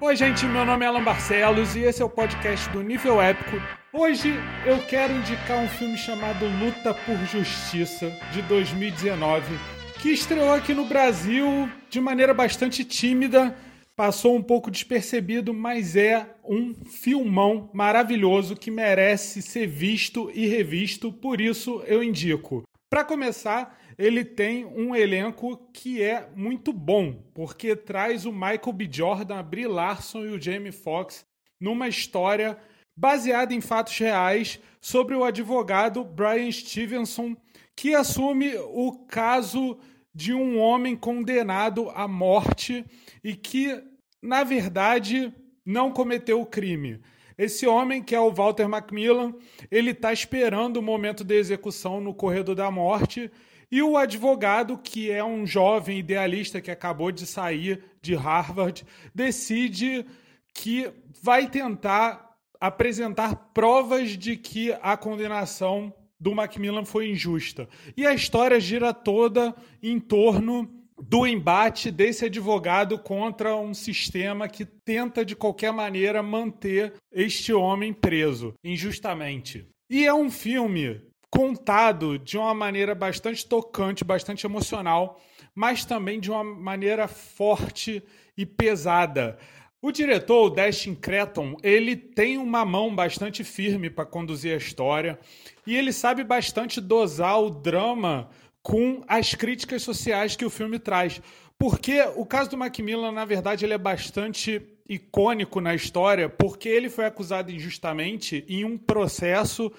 Oi, gente, meu nome é Alan Barcelos e esse é o podcast do Nível Épico. Hoje eu quero indicar um filme chamado Luta por Justiça, de 2019, que estreou aqui no Brasil de maneira bastante tímida, passou um pouco despercebido, mas é um filmão maravilhoso que merece ser visto e revisto, por isso eu indico. Para começar, ele tem um elenco que é muito bom, porque traz o Michael B. Jordan, a Brie Larson e o Jamie Foxx numa história baseada em fatos reais sobre o advogado Brian Stevenson, que assume o caso de um homem condenado à morte e que, na verdade, não cometeu o crime. Esse homem, que é o Walter Macmillan, ele está esperando o momento da execução no corredor da morte e o advogado, que é um jovem idealista que acabou de sair de Harvard, decide que vai tentar apresentar provas de que a condenação do Macmillan foi injusta. E a história gira toda em torno do embate desse advogado contra um sistema que tenta de qualquer maneira manter este homem preso injustamente. E é um filme contado de uma maneira bastante tocante, bastante emocional, mas também de uma maneira forte e pesada. O diretor, o Destin Creton, ele tem uma mão bastante firme para conduzir a história e ele sabe bastante dosar o drama com as críticas sociais que o filme traz. Porque o caso do Macmillan, na verdade, ele é bastante icônico na história, porque ele foi acusado injustamente em um processo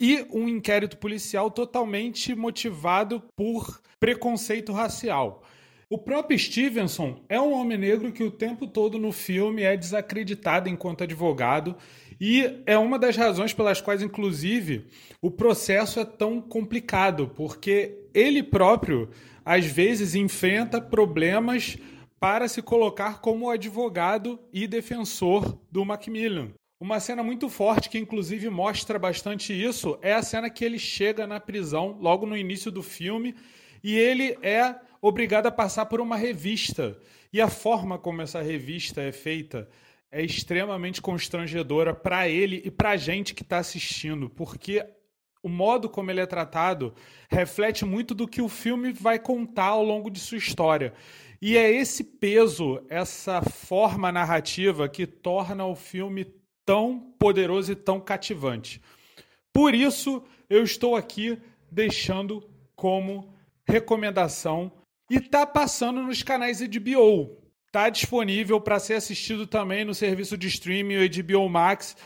e um inquérito policial totalmente motivado por preconceito racial. O próprio Stevenson é um homem negro que o tempo todo no filme é desacreditado enquanto advogado e é uma das razões pelas quais, inclusive, o processo é tão complicado, porque ele próprio às vezes enfrenta problemas para se colocar como advogado e defensor do Macmillan. Uma cena muito forte que inclusive mostra bastante isso é a cena que ele chega na prisão logo no início do filme e ele é obrigado a passar por uma revista. E a forma como essa revista é feita é extremamente constrangedora para ele e para a gente que está assistindo, porque o modo como ele é tratado reflete muito do que o filme vai contar ao longo de sua história. E é esse peso, essa forma narrativa que torna o filme tão poderoso e tão cativante. Por isso, eu estou aqui deixando como recomendação e tá passando nos canais HBO. Tá disponível para ser assistido também no serviço de streaming HBO Max.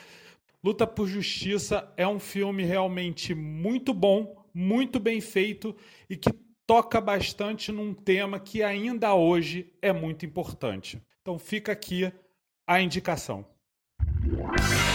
Luta por Justiça é um filme realmente muito bom, muito bem feito e que toca bastante num tema que ainda hoje é muito importante. Então fica aqui a indicação. Bye.